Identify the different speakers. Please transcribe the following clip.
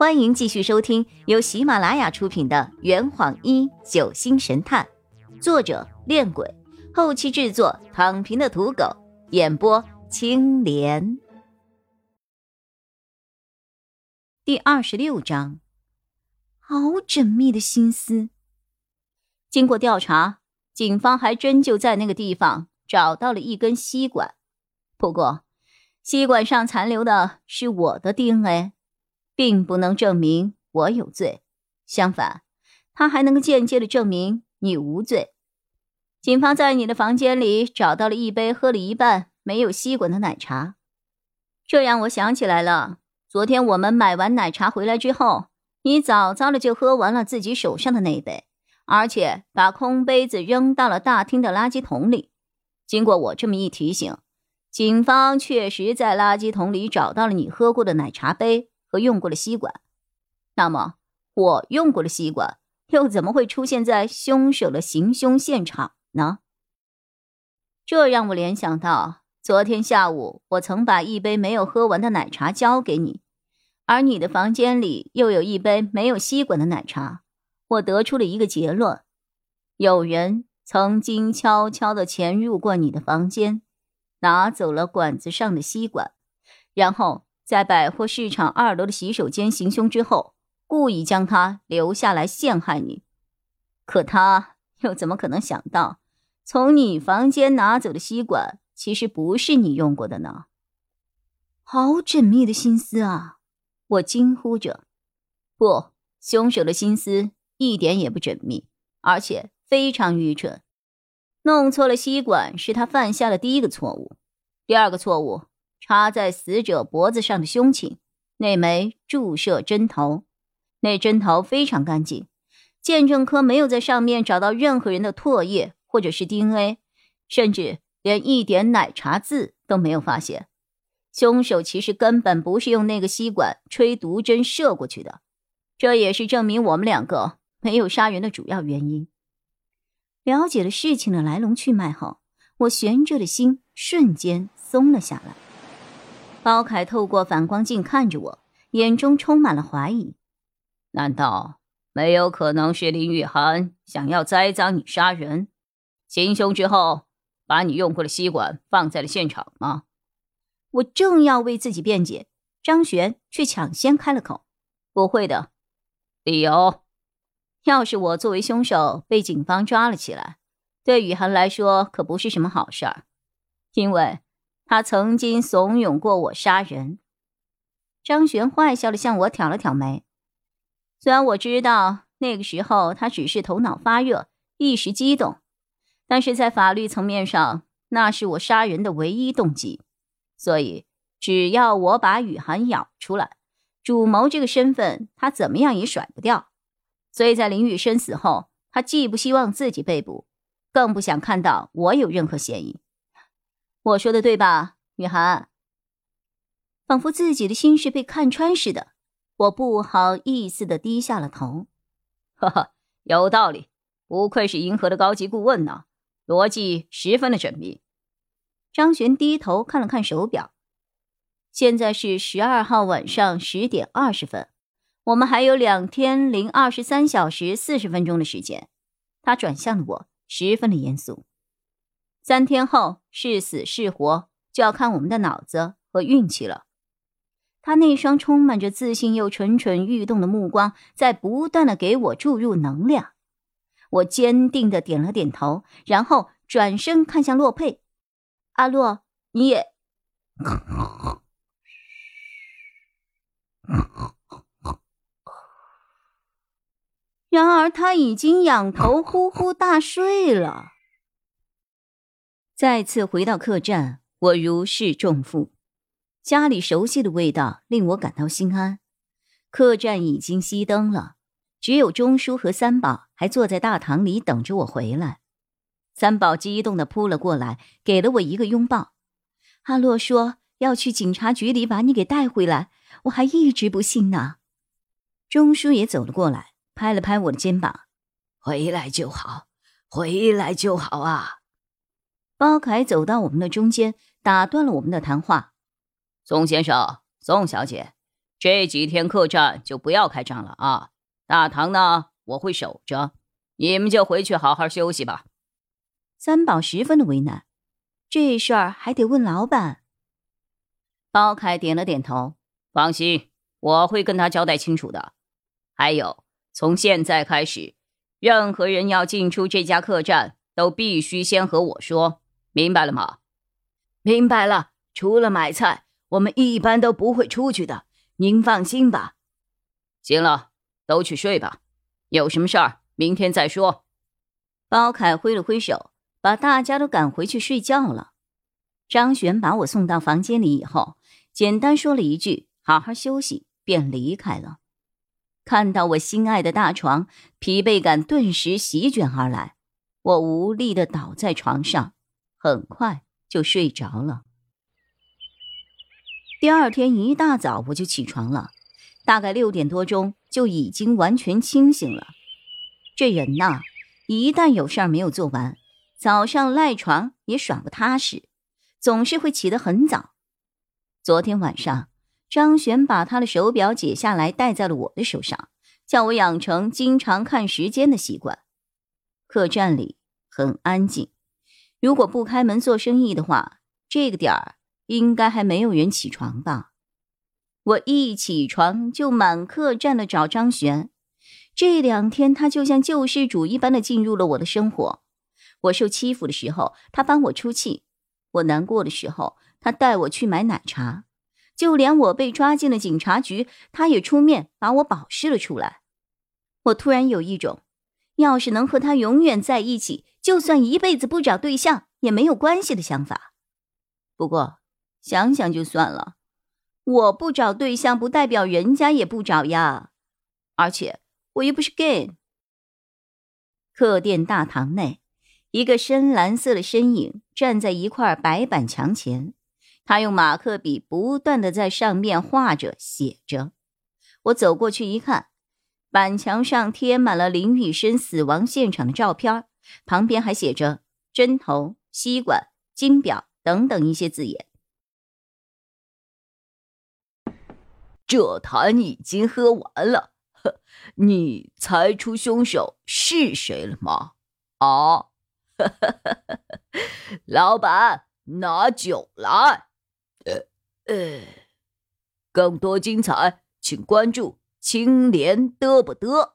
Speaker 1: 欢迎继续收听由喜马拉雅出品的《圆谎一九星神探》，作者：恋鬼，后期制作：躺平的土狗，演播：青莲。第二十六章，好缜密的心思。经过调查，警方还真就在那个地方找到了一根吸管，不过吸管上残留的是我的 DNA。并不能证明我有罪，相反，他还能够间接的证明你无罪。警方在你的房间里找到了一杯喝了一半没有吸管的奶茶，这让我想起来了。昨天我们买完奶茶回来之后，你早早的就喝完了自己手上的那杯，而且把空杯子扔到了大厅的垃圾桶里。经过我这么一提醒，警方确实在垃圾桶里找到了你喝过的奶茶杯。和用过的吸管，那么我用过的吸管又怎么会出现在凶手的行凶现场呢？这让我联想到昨天下午我曾把一杯没有喝完的奶茶交给你，而你的房间里又有一杯没有吸管的奶茶。我得出了一个结论：有人曾经悄悄的潜入过你的房间，拿走了管子上的吸管，然后。在百货市场二楼的洗手间行凶之后，故意将他留下来陷害你。可他又怎么可能想到，从你房间拿走的吸管其实不是你用过的呢？好缜密的心思啊！我惊呼着。不，凶手的心思一点也不缜密，而且非常愚蠢。弄错了吸管是他犯下的第一个错误，第二个错误。插在死者脖子上的凶器，那枚注射针头，那针头非常干净，鉴证科没有在上面找到任何人的唾液或者是 DNA，甚至连一点奶茶渍都没有发现。凶手其实根本不是用那个吸管吹毒针射过去的，这也是证明我们两个没有杀人的主要原因。了解了事情的来龙去脉后，我悬着的心瞬间松了下来。包凯透过反光镜看着我，眼中充满了怀疑。
Speaker 2: 难道没有可能是林雨涵想要栽赃你杀人？行凶之后，把你用过的吸管放在了现场吗？
Speaker 1: 我正要为自己辩解，张璇却抢先开了口：“不会的。
Speaker 2: 理由？
Speaker 1: 要是我作为凶手被警方抓了起来，对雨涵来说可不是什么好事儿，因为……”他曾经怂恿过我杀人，张璇坏笑的向我挑了挑眉。虽然我知道那个时候他只是头脑发热，一时激动，但是在法律层面上，那是我杀人的唯一动机。所以，只要我把雨涵咬出来，主谋这个身份他怎么样也甩不掉。所以在林雨生死后，他既不希望自己被捕，更不想看到我有任何嫌疑。我说的对吧，雨涵？仿佛自己的心事被看穿似的，我不好意思的低下了头。
Speaker 2: 哈哈，有道理，不愧是银河的高级顾问呢，逻辑十分的缜密。
Speaker 1: 张璇低头看了看手表，现在是十二号晚上十点二十分，我们还有两天零二十三小时四十分钟的时间。他转向了我，十分的严肃。三天后是死是活，就要看我们的脑子和运气了。他那双充满着自信又蠢蠢欲动的目光，在不断的给我注入能量。我坚定的点了点头，然后转身看向洛佩：“阿洛，你也 ……”然而他已经仰头呼呼大睡了。再次回到客栈，我如释重负。家里熟悉的味道令我感到心安。客栈已经熄灯了，只有钟叔和三宝还坐在大堂里等着我回来。三宝激动的扑了过来，给了我一个拥抱。阿洛说要去警察局里把你给带回来，我还一直不信呢。钟叔也走了过来，拍了拍我的肩膀：“
Speaker 3: 回来就好，回来就好啊。”
Speaker 1: 包凯走到我们的中间，打断了我们的谈话。
Speaker 2: 宋先生、宋小姐，这几天客栈就不要开张了啊。大堂呢，我会守着，你们就回去好好休息吧。
Speaker 1: 三宝十分的为难，这事儿还得问老板。
Speaker 2: 包凯点了点头，放心，我会跟他交代清楚的。还有，从现在开始，任何人要进出这家客栈，都必须先和我说，明白了吗？
Speaker 3: 明白了。除了买菜，我们一般都不会出去的。您放心吧。
Speaker 2: 行了，都去睡吧。有什么事儿，明天再说。
Speaker 1: 包凯挥了挥手，把大家都赶回去睡觉了。张璇把我送到房间里以后，简单说了一句“好好休息”，便离开了。看到我心爱的大床，疲惫感顿时席卷而来，我无力的倒在床上，很快就睡着了。第二天一大早我就起床了，大概六点多钟就已经完全清醒了。这人呐，一旦有事儿没有做完，早上赖床也爽不踏实，总是会起得很早。昨天晚上，张璇把他的手表解下来戴在了我的手上，叫我养成经常看时间的习惯。客栈里很安静，如果不开门做生意的话，这个点儿。应该还没有人起床吧？我一起床就满客栈的找张璇。这两天他就像救世主一般的进入了我的生活。我受欺负的时候，他帮我出气；我难过的时候，他带我去买奶茶；就连我被抓进了警察局，他也出面把我保释了出来。我突然有一种，要是能和他永远在一起，就算一辈子不找对象也没有关系的想法。不过。想想就算了，我不找对象不代表人家也不找呀，而且我又不是 gay。客店大堂内，一个深蓝色的身影站在一块白板墙前，他用马克笔不断的在上面画着写着。我走过去一看，板墙上贴满了林雨生死亡现场的照片，旁边还写着针头、吸管、金表等等一些字眼。
Speaker 3: 这坛已经喝完了，呵你猜出凶手是谁了吗？啊，老板，拿酒来。呃呃，更多精彩，请关注青莲嘚不嘚。